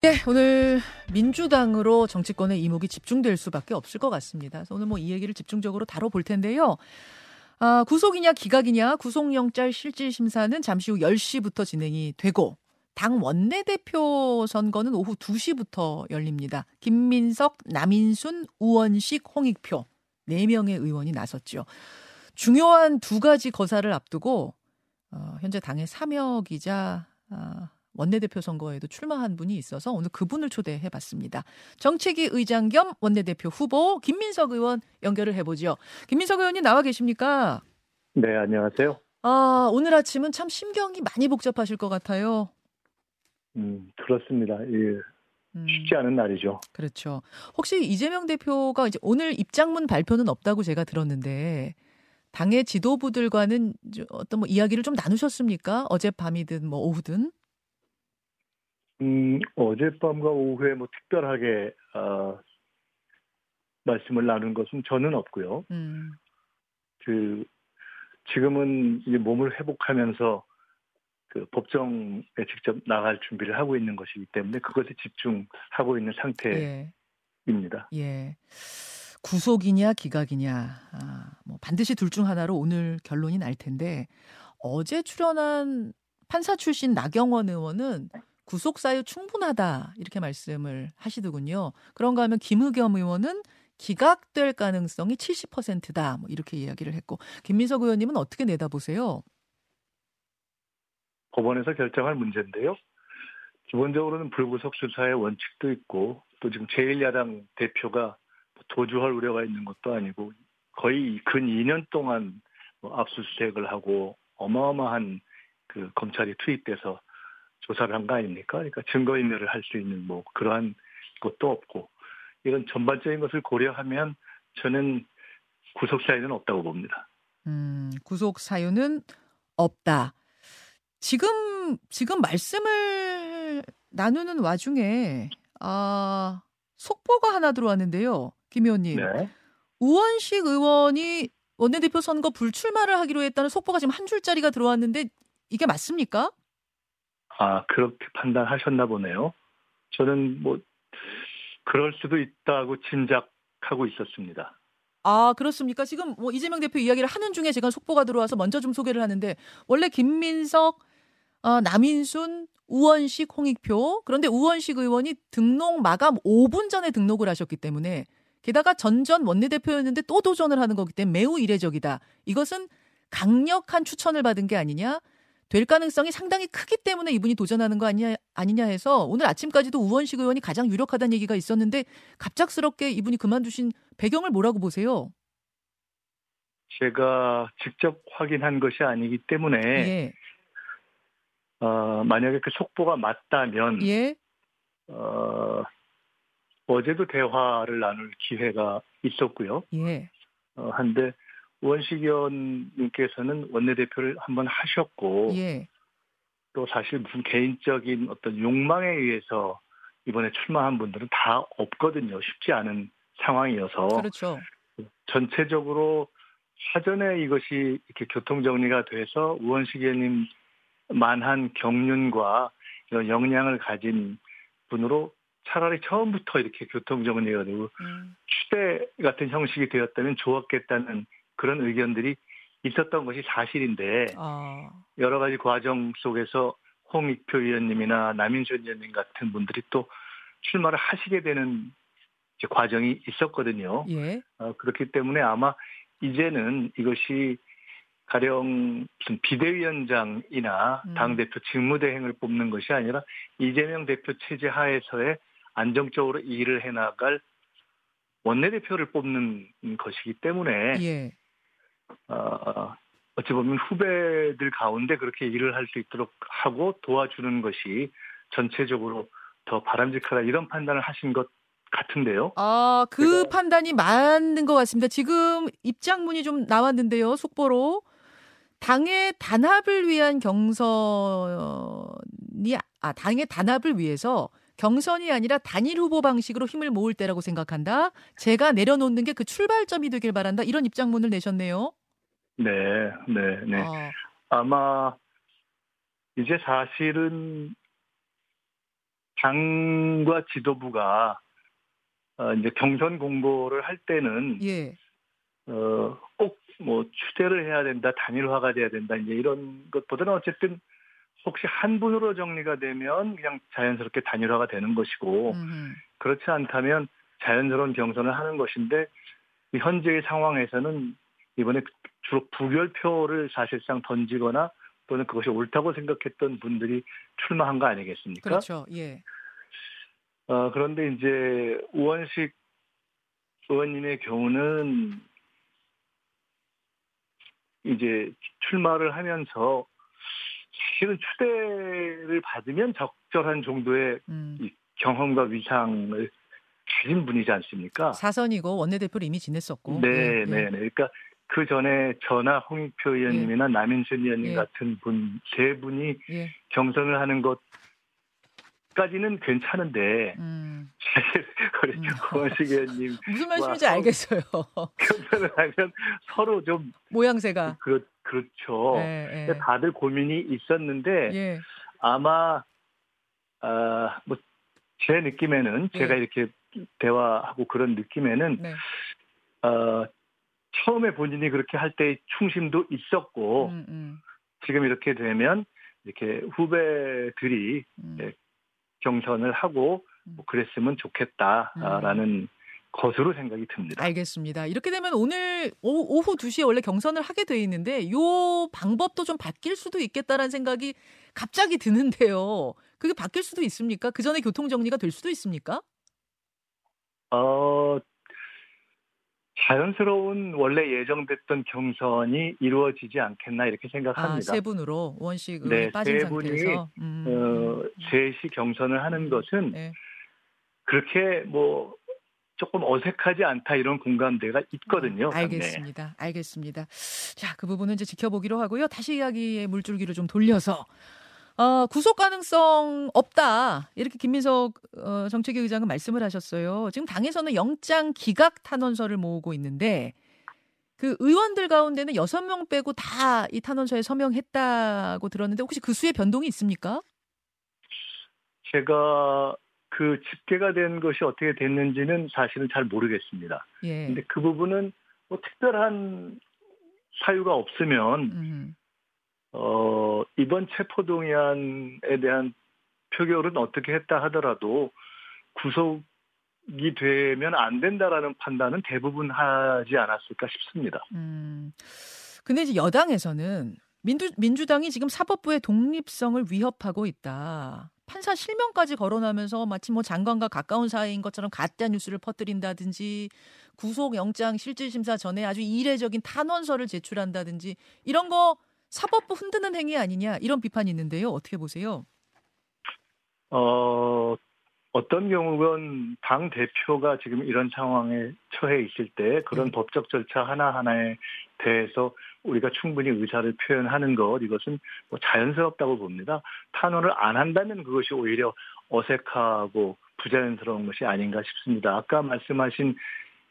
네, 오늘 민주당으로 정치권의 이목이 집중될 수밖에 없을 것 같습니다. 오늘 뭐 이 얘기를 집중적으로 다뤄볼 텐데요. 아, 구속이냐 기각이냐 구속영장 실질 심사는 잠시 후 10시부터 진행이 되고 당 원내대표 선거는 오후 2시부터 열립니다. 김민석, 남인순, 우원식, 홍익표 4명의 의원이 나섰죠. 중요한 두 가지 거사를 앞두고 어, 현재 당의 사명이자 아, 원내대표 선거에도 출마한 분이 있어서 오늘 그분을 초대해 봤습니다. 정책위 의장 겸 원내대표 후보 김민석 의원 연결을 해보죠. 김민석 의원님 나와 계십니까? 네, 안녕하세요. 아, 오늘 아침은 참 심경이 많이 복잡하실 것 같아요. 음, 그렇습니다. 예. 음. 쉽지 않은 날이죠. 그렇죠. 혹시 이재명 대표가 이제 오늘 입장문 발표는 없다고 제가 들었는데 당의 지도부들과는 어떤 뭐 이야기를 좀 나누셨습니까? 어젯밤이든 뭐 오후든? 음, 어젯밤과 오후에 뭐 특별하게 어, 말씀을 나눈 것은 저는 없고요. 음. 그 지금은 이제 몸을 회복하면서 그 법정에 직접 나갈 준비를 하고 있는 것이기 때문에 그것에 집중하고 있는 상태입니다. 예. 예. 구속이냐 기각이냐, 아, 뭐 반드시 둘 중 하나로 오늘 결론이 날 텐데 어제 출연한 판사 출신 나경원 의원은 구속 사유 충분하다 이렇게 말씀을 하시더군요. 그런가 하면 김의겸 의원은 기각될 가능성이 70%다 뭐 이렇게 이야기를 했고 김민석 의원님은 어떻게 내다보세요? 법원에서 결정할 문제인데요. 기본적으로는 불구속 수사의 원칙도 있고 또 지금 제1야당 대표가 도주할 우려가 있는 것도 아니고 거의 근 2년 동안 뭐 압수수색을 하고 어마어마한 그 검찰이 투입돼서 조사를 한 거 아닙니까? 그러니까 증거인멸을 할 수 있는 뭐 그러한 것도 없고 이런 전반적인 것을 고려하면 저는 구속 사유는 없다고 봅니다. 음, 구속 사유는 없다. 지금 지금 말씀을 나누는 와중에 아 속보가 하나 들어왔는데요, 김 의원님. 네. 우원식 의원이 원내대표 선거 불출마를 하기로 했다는 속보가 지금 한 줄짜리가 들어왔는데 이게 맞습니까? 아, 그렇게 판단하셨나 보네요. 저는 뭐, 그럴 수도 있다고 짐작하고 있었습니다. 아, 그렇습니까? 지금 뭐 이재명 대표 이야기를 하는 중에 제가 속보가 들어와서 먼저 좀 소개를 하는데, 원래 김민석, 어, 남인순, 우원식, 홍익표. 그런데 우원식 의원이 등록 마감 5분 전에 등록을 하셨기 때문에, 게다가 전전 원내대표였는데 또 도전을 하는 거기 때문에 매우 이례적이다. 이것은 강력한 추천을 받은 게 아니냐? 될 가능성이 상당히 크기 때문에 이분이 도전하는 거 아니냐, 아니냐 해서 오늘 아침까지도 우원식 의원이 가장 유력하다는 얘기가 있었는데 갑작스럽게 이분이 그만두신 배경을 뭐라고 보세요? 제가 직접 확인한 것이 아니기 때문에 예. 어, 만약에 그 속보가 맞다면 예. 어, 어제도 대화를 나눌 기회가 있었고요. 예. 어, 한데 원식 의원님께서는 원내대표를 한번 하셨고 예. 또 사실 무슨 개인적인 어떤 욕망에 의해서 이번에 출마한 분들은 다 없거든요. 쉽지 않은 상황이어서 그렇죠. 전체적으로 사전에 이것이 이렇게 교통 정리가 돼서 우원식 의원님만한 경륜과 이런 역량을 가진 분으로 차라리 처음부터 이렇게 교통 정리가 되고 음. 추대 같은 형식이 되었다면 좋았겠다는 그런 의견들이 있었던 것이 사실인데 아. 여러 가지 과정 속에서 홍익표 의원님이나 남인순 의원님 같은 분들이 또 출마를 하시게 되는 과정이 있었거든요. 예. 어, 그렇기 때문에 아마 이제는 이것이 가령 무슨 비대위원장이나 음. 당 대표 직무대행을 뽑는 것이 아니라 이재명 대표 체제 하에서의 안정적으로 일을 해나갈 원내대표를 뽑는 것이기 때문에 예. 어, 어찌 보면 후배들 가운데 그렇게 일을 할 수 있도록 하고 도와주는 것이 전체적으로 더 바람직하다 이런 판단을 하신 것 같은데요. 아, 그 판단이 맞는 것 같습니다. 지금 입장문이 좀 나왔는데요. 속보로 당의 단합을 위한 경선이 아 당의 단합을 위해서 경선이 아니라 단일 후보 방식으로 힘을 모을 때라고 생각한다. 제가 내려놓는 게 그 출발점이 되길 바란다. 이런 입장문을 내셨네요. 네, 네, 네. 어. 아마 이제 사실은 당과 지도부가 어, 이제 경선 공보를 할 때는 예. 어, 꼭 뭐 추대를 해야 된다, 단일화가 돼야 된다, 이제 이런 것보다는 어쨌든 혹시 한 분으로 정리가 되면 그냥 자연스럽게 단일화가 되는 것이고 음흠. 그렇지 않다면 자연스러운 경선을 하는 것인데 현재의 상황에서는 이번에 주로 부결표를 사실상 던지거나 또는 그것이 옳다고 생각했던 분들이 출마한 거 아니겠습니까? 그렇죠. 예. 어, 그런데 이제 우원식 의원님의 경우는 이제 출마를 하면서 사실은 추대를 받으면 적절한 정도의 음. 경험과 위상을 가진 분이지 않습니까? 사선이고 원내대표를 이미 지냈었고. 네, 예, 예. 네, 네. 그러니까 그 전에 저나 홍익표 의원님이나 남인순 의원님 예. 같은 분 세 분이 예. 경선을 하는 것까지는 괜찮은데 음. 사실 우리 음. 권식 의원님 무슨 말씀인지 와, 알겠어요. 경선을 하면 서로 좀 모양새가. 그, 그렇죠. 예, 예. 다들 고민이 있었는데 예. 아마 아, 뭐 제 느낌에는 예. 제가 이렇게 대화하고 그런 느낌에는 네. 어, 처음에 본인이 그렇게 할때 충심도 있었고 음, 음, 지금 이렇게 되면 이렇게 후배들이 음. 예. 경선을 하고 뭐 그랬으면 좋겠다라는 것으로 생각이 듭니다. 알겠습니다. 이렇게 되면 오늘 오, 오후 2시에 원래 경선을 하게 돼 있는데 요 방법도 좀 바뀔 수도 있겠다라는 생각이 갑자기 드는데요. 그게 바뀔 수도 있습니까? 그 전에 교통 정리가 될 수도 있습니까? 어, 자연스러운 원래 예정됐던 경선이 이루어지지 않겠나 이렇게 아, 생각합니다. 세 분으로 원식 의원이 네, 빠진 세 분이, 상태에서. 음, 어, 셋이 경선을 하는 것은 네. 그렇게 뭐 조금 어색하지 않다 이런 공감대가 있거든요. 당내에. 알겠습니다. 알겠습니다. 자, 그 부분은 이제 지켜보기로 하고요. 다시 이야기의 물줄기를 좀 돌려서 어, 구속 가능성 없다. 이렇게 김민석 어, 정책위 의장은 말씀을 하셨어요. 지금 당에서는 영장 기각 탄원서를 모으고 있는데 그 의원들 가운데는 여섯 명 빼고 다 이 탄원서에 서명했다고 들었는데 혹시 그 수의 변동이 있습니까? 제가 그 집계가 된 것이 어떻게 됐는지는 사실은 잘 모르겠습니다. 예. 근데 그 부분은 뭐 특별한 사유가 없으면 음, 어, 이번 체포동의안에 대한 표결은 어떻게 했다 하더라도 구속이 되면 안 된다라는 판단은 대부분 하지 않았을까 싶습니다. 음. 근데 이제 여당에서는 민주, 민주당이 지금 사법부의 독립성을 위협하고 있다. 판사 실명까지 거론하면서 마치 뭐 장관과 가까운 사이인 것처럼 가짜 뉴스를 퍼뜨린다든지 구속 영장 실질 심사 전에 아주 이례적인 탄원서를 제출한다든지 이런 거 사법부 흔드는 행위 아니냐 이런 비판이 있는데요. 어떻게 보세요? 어, 어떤 경우건 당 대표가 지금 이런 상황에 처해 있을 때 그런 음. 법적 절차 하나하나에 대해서 우리가 충분히 의사를 표현하는 것 이것은 뭐 자연스럽다고 봅니다. 탄원을 안 한다면 그것이 오히려 어색하고 부자연스러운 것이 아닌가 싶습니다. 아까 말씀하신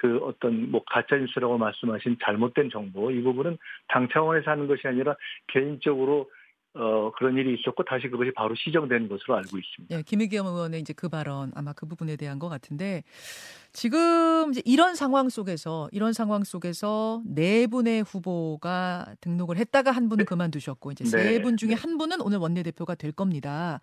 그 어떤 뭐 가짜 뉴스라고 말씀하신 잘못된 정보 이 부분은 당 차원에서 하는 것이 아니라 개인적으로 어 그런 일이 있었고 다시 그것이 바로 시정된 것으로 알고 있습니다. 예, 김의겸 의원의 이제 그 발언 아마 그 부분에 대한 것 같은데 지금 이제 이런 상황 속에서 이런 상황 속에서 네 분의 후보가 등록을 했다가 한 분은 그만두셨고 이제 세 네, 분 중에 네. 한 분은 오늘 원내대표가 될 겁니다.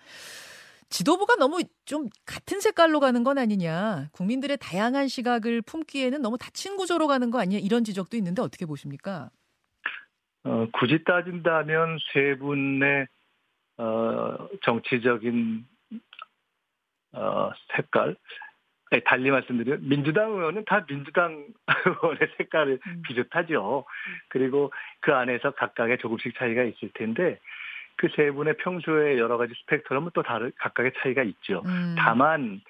지도부가 너무 좀 같은 색깔로 가는 건 아니냐. 국민들의 다양한 시각을 품기에는 너무 닫힌 구조로 가는 거 아니냐. 이런 지적도 있는데 어떻게 보십니까? 어, 굳이 따진다면 세 분의 어, 정치적인 어, 색깔 아니, 달리 말씀드리면 민주당 의원은 다 민주당 의원의 색깔을 음. 비슷하죠. 그리고 그 안에서 각각의 조금씩 차이가 있을 텐데 그 세 분의 평소에 여러 가지 스펙트럼은 또 다른 각각의 차이가 있죠. 음, 다만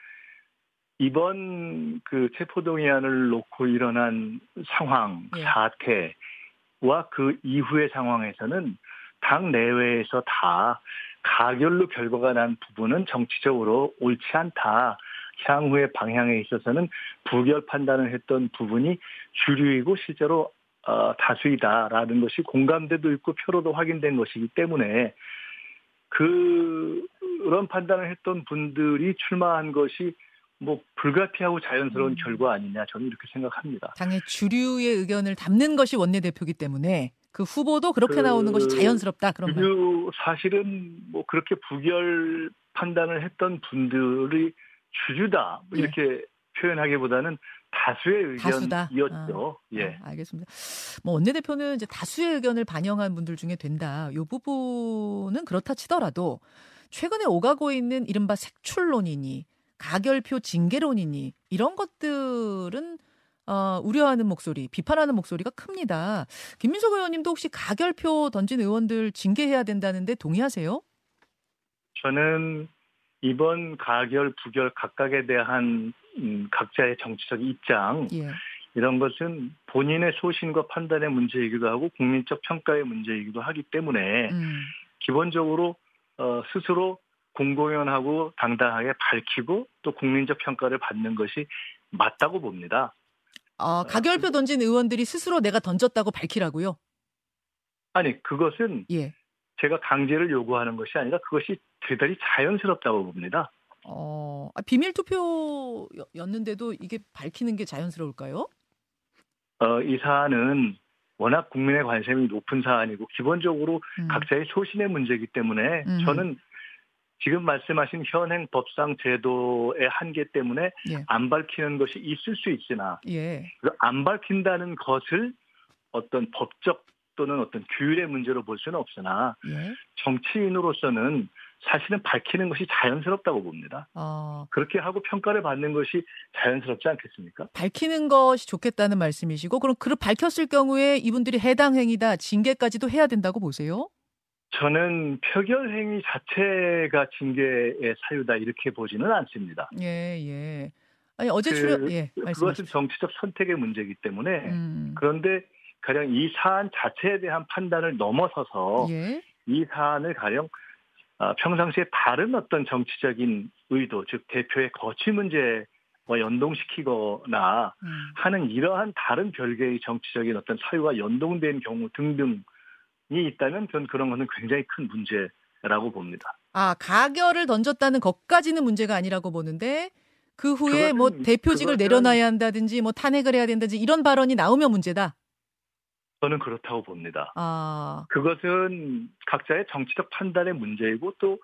이번 그 체포동의안을 놓고 일어난 상황, 예. 사태와 그 이후의 상황에서는 당 내외에서 다 가결로 결과가 난 부분은 정치적으로 옳지 않다. 향후의 방향에 있어서는 부결 판단을 했던 부분이 주류이고 실제로 어, 다수이다라는 것이 공감대도 있고 표로도 확인된 것이기 때문에 그 그런 판단을 했던 분들이 출마한 것이 뭐 불가피하고 자연스러운 음. 결과 아니냐 저는 이렇게 생각합니다. 당의 주류의 의견을 담는 것이 원내대표기 때문에 그 후보도 그렇게 그 나오는 것이 자연스럽다 그런 말. 사실은 뭐 그렇게 부결 판단을 했던 분들이 주류다 뭐 예. 이렇게 표현하기보다는 다수의 의견이었죠. 아, 예. 아, 알겠습니다. 뭐 원내대표는 이제 다수의 의견을 반영한 분들 중에 된다. 요 부분은 그렇다 치더라도 최근에 오가고 있는 이른바 색출론이니 가결표 징계론이니 이런 것들은 어, 우려하는 목소리, 비판하는 목소리가 큽니다. 김민석 의원님도 혹시 가결표 던진 의원들 징계해야 된다는데 동의하세요? 저는 이번 가결, 부결 각각에 대한 음, 각자의 정치적 입장 예. 이런 것은 본인의 소신과 판단의 문제이기도 하고 국민적 평가의 문제이기도 하기 때문에 음. 기본적으로 어, 스스로 공공연하고 당당하게 밝히고 또 국민적 평가를 받는 것이 맞다고 봅니다. 아, 가결표 던진 의원들이 스스로 내가 던졌다고 밝히라고요? 아니, 그것은 예. 제가 강제를 요구하는 것이 아니라 그것이 대단히 자연스럽다고 봅니다. 어, 아, 비밀 투표였는데도 이게 밝히는 게 자연스러울까요? 어, 이 사안은 워낙 국민의 관심이 높은 사안이고 기본적으로 음. 각자의 소신의 문제이기 때문에 음. 저는 지금 말씀하신 현행 법상 제도의 한계 때문에 예. 안 밝히는 것이 있을 수 있으나 예. 안 밝힌다는 것을 어떤 법적 또는 어떤 규율의 문제로 볼 수는 없으나 예. 정치인으로서는 사실은 밝히는 것이 자연스럽다고 봅니다. 어. 그렇게 하고 평가를 받는 것이 자연스럽지 않겠습니까? 밝히는 것이 좋겠다는 말씀이시고 그럼 그 밝혔을 경우에 이분들이 해당 행위다 징계까지도 해야 된다고 보세요? 저는 표결 행위 자체가 징계의 사유다 이렇게 보지는 않습니다. 예, 예. 아니 어제 그, 출연 예, 그것은 정치적 선택의 문제이기 때문에 음. 그런데 가령 이 사안 자체에 대한 판단을 넘어서서 예? 이 사안을 가령 아, 평상시에 다른 어떤 정치적인 의도, 즉 대표의 거취 문제 와 연동시키거나 음. 하는 이러한 다른 별개의 정치적인 어떤 사유와 연동된 경우 등등 있다면 전 그런 것은 굉장히 큰 문제라고 봅니다. 아 가결을 던졌다는 것까지는 문제가 아니라고 보는데 그 후에 뭐 대표직을 내려놔야 한다든지 뭐 탄핵을 해야 된다든지 이런 발언이 나오면 문제다. 저는 그렇다고 봅니다. 아. 그것은 각자의 정치적 판단의 문제이고 또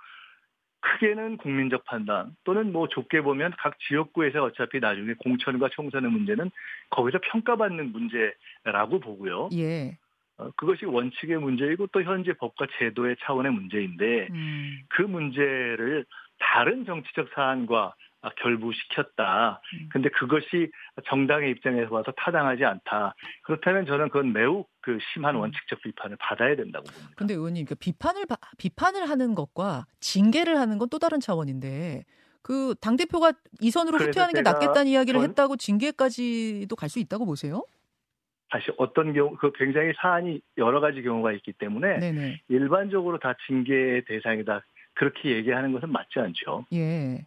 크게는 국민적 판단 또는 뭐 좁게 보면 각 지역구에서 어차피 나중에 공천과 총선의 문제는 거기서 평가받는 문제라고 보고요. 예. 어, 그것이 원칙의 문제이고 또 현재 법과 제도의 차원의 문제인데 음. 그 문제를 다른 정치적 사안과 결부시켰다. 음. 근데 그것이 정당의 입장에서 봐서 타당하지 않다. 그렇다면 저는 그건 매우 그 심한 음. 원칙적 비판을 받아야 된다고 봅니다. 근데 의원님, 그 비판을 비판을 하는 것과 징계를 하는 건 또 다른 차원인데 그 당 대표가 이 선으로 후퇴하는 게 낫겠다는 이야기를 전... 했다고 징계까지도 갈 수 있다고 보세요? 다시 어떤 경우 그 굉장히 사안이 여러 가지 경우가 있기 때문에 네네. 일반적으로 다 징계의 대상이다 그렇게 얘기하는 것은 맞지 않죠. 예.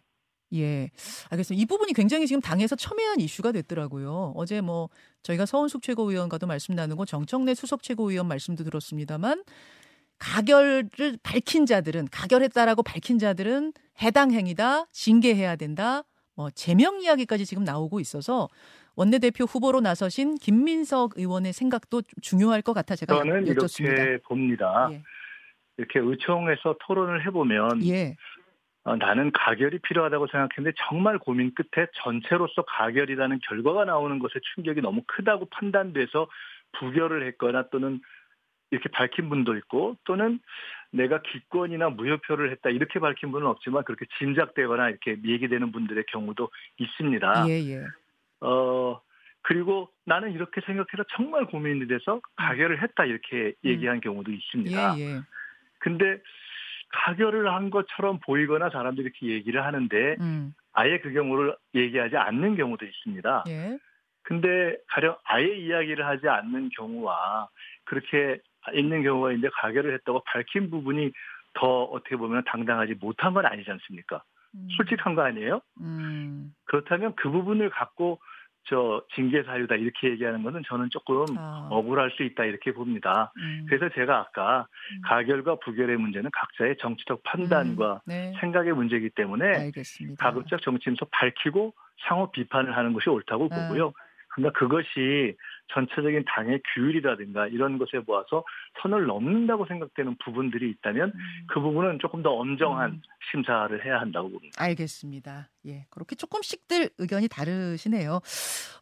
예. 알겠습니다. 이 부분이 굉장히 지금 당에서 첨예한 이슈가 됐더라고요. 어제 뭐 저희가 서은숙 최고위원과도 말씀 나누고 정청래 수석 최고위원 말씀도 들었습니다만 가결을 밝힌 자들은 가결했다라고 밝힌 자들은 해당 행위다, 징계해야 된다. 뭐 제명 이야기까지 지금 나오고 있어서 원내대표 후보로 나서신 김민석 의원의 생각도 중요할 것 같아 제가 저는 여쭙습니다. 이렇게 봅니다. 예. 이렇게 의총에서 토론을 해보면 예. 어, 나는 가결이 필요하다고 생각했는데 정말 고민 끝에 전체로서 가결이라는 결과가 나오는 것에 충격이 너무 크다고 판단돼서 부결을 했거나 또는 이렇게 밝힌 분도 있고 또는 내가 기권이나 무효표를 했다 이렇게 밝힌 분은 없지만 그렇게 짐작되거나 이렇게 얘기되는 분들의 경우도 있습니다. 예, 예. 어 그리고 나는 이렇게 생각해서 정말 고민이 돼서 가결을 했다 이렇게 음. 얘기한 경우도 있습니다. 예, 예. 근데 가결을 한 것처럼 보이거나 사람들이 이렇게 얘기를 하는데 음. 아예 그 경우를 얘기하지 않는 경우도 있습니다. 예. 근데 가령 아예 이야기를 하지 않는 경우와 그렇게 있는 경우가 있는데 가결을 했다고 밝힌 부분이 더 어떻게 보면 당당하지 못한 건 아니지 않습니까? 음. 솔직한 거 아니에요? 음. 그렇다면 그 부분을 갖고 저 징계 사유다 이렇게 얘기하는 것은 저는 조금 아. 억울할 수 있다 이렇게 봅니다. 음. 그래서 제가 아까 음. 가결과 부결의 문제는 각자의 정치적 판단과 음. 네. 생각의 문제이기 때문에 알겠습니다. 가급적 정치인에서 밝히고 상호 비판을 하는 것이 옳다고 아. 보고요. 그러니까 그것이 전체적인 당의 규율이라든가 이런 것에 모아서 선을 넘는다고 생각되는 부분들이 있다면 음. 그 부분은 조금 더 엄정한 음. 심사를 해야 한다고 봅니다. 알겠습니다. 예, 그렇게 조금씩들 의견이 다르시네요.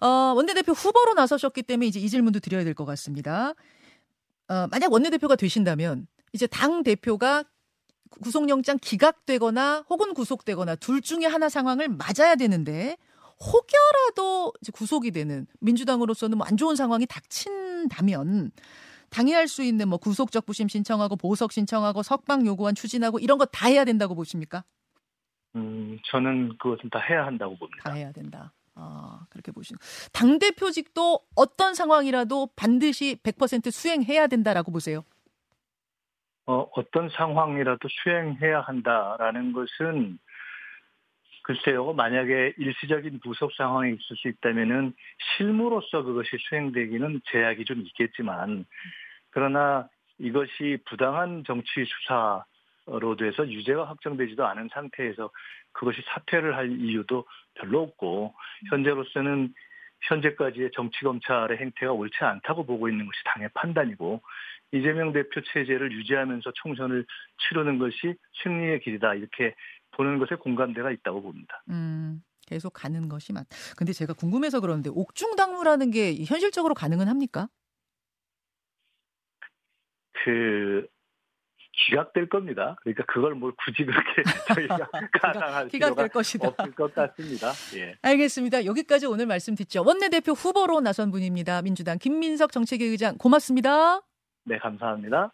어, 원내대표 후보로 나서셨기 때문에 이제 이 질문도 드려야 될 것 같습니다. 어, 만약 원내대표가 되신다면 이제 당 대표가 구속영장 기각되거나 혹은 구속되거나 둘 중에 하나 상황을 맞아야 되는데 혹여라도 구속이 되는 민주당으로서는 뭐 안 좋은 상황이 닥친다면 당해할 수 있는 뭐 구속적 부심 신청하고 보석 신청하고 석방 요구안 추진하고 이런 거 다 해야 된다고 보십니까? 음, 저는 그것은 다 해야 한다고 봅니다. 다 해야 된다. 아, 그렇게 보시는. 당대표직도 어떤 상황이라도 반드시 100% 수행해야 된다라고 보세요? 어, 어떤 상황이라도 수행해야 한다라는 것은 글쎄요, 만약에 일시적인 부속 상황이 있을 수 있다면은 실무로서 그것이 수행되기는 제약이 좀 있겠지만, 그러나 이것이 부당한 정치 수사로 돼서 유죄가 확정되지도 않은 상태에서 그것이 사퇴를 할 이유도 별로 없고, 현재로서는 현재까지의 정치 검찰의 행태가 옳지 않다고 보고 있는 것이 당의 판단이고, 이재명 대표 체제를 유지하면서 총선을 치르는 것이 승리의 길이다. 이렇게 보는 것에 공감대가 있다고 봅니다. 음, 계속 가는 것이 맞. 근데 제가 궁금해서 그러는데 옥중당무라는 게 현실적으로 가능은 합니까? 그 기각될 겁니다. 그러니까 그걸 뭘 굳이 그렇게 저희가 가상할 기각될 것이다. 없을 것 같습니다. 예. 알겠습니다. 여기까지 오늘 말씀 듣죠. 원내대표 후보로 나선 분입니다. 민주당 김민석 정책위 의장 고맙습니다. 네, 감사합니다.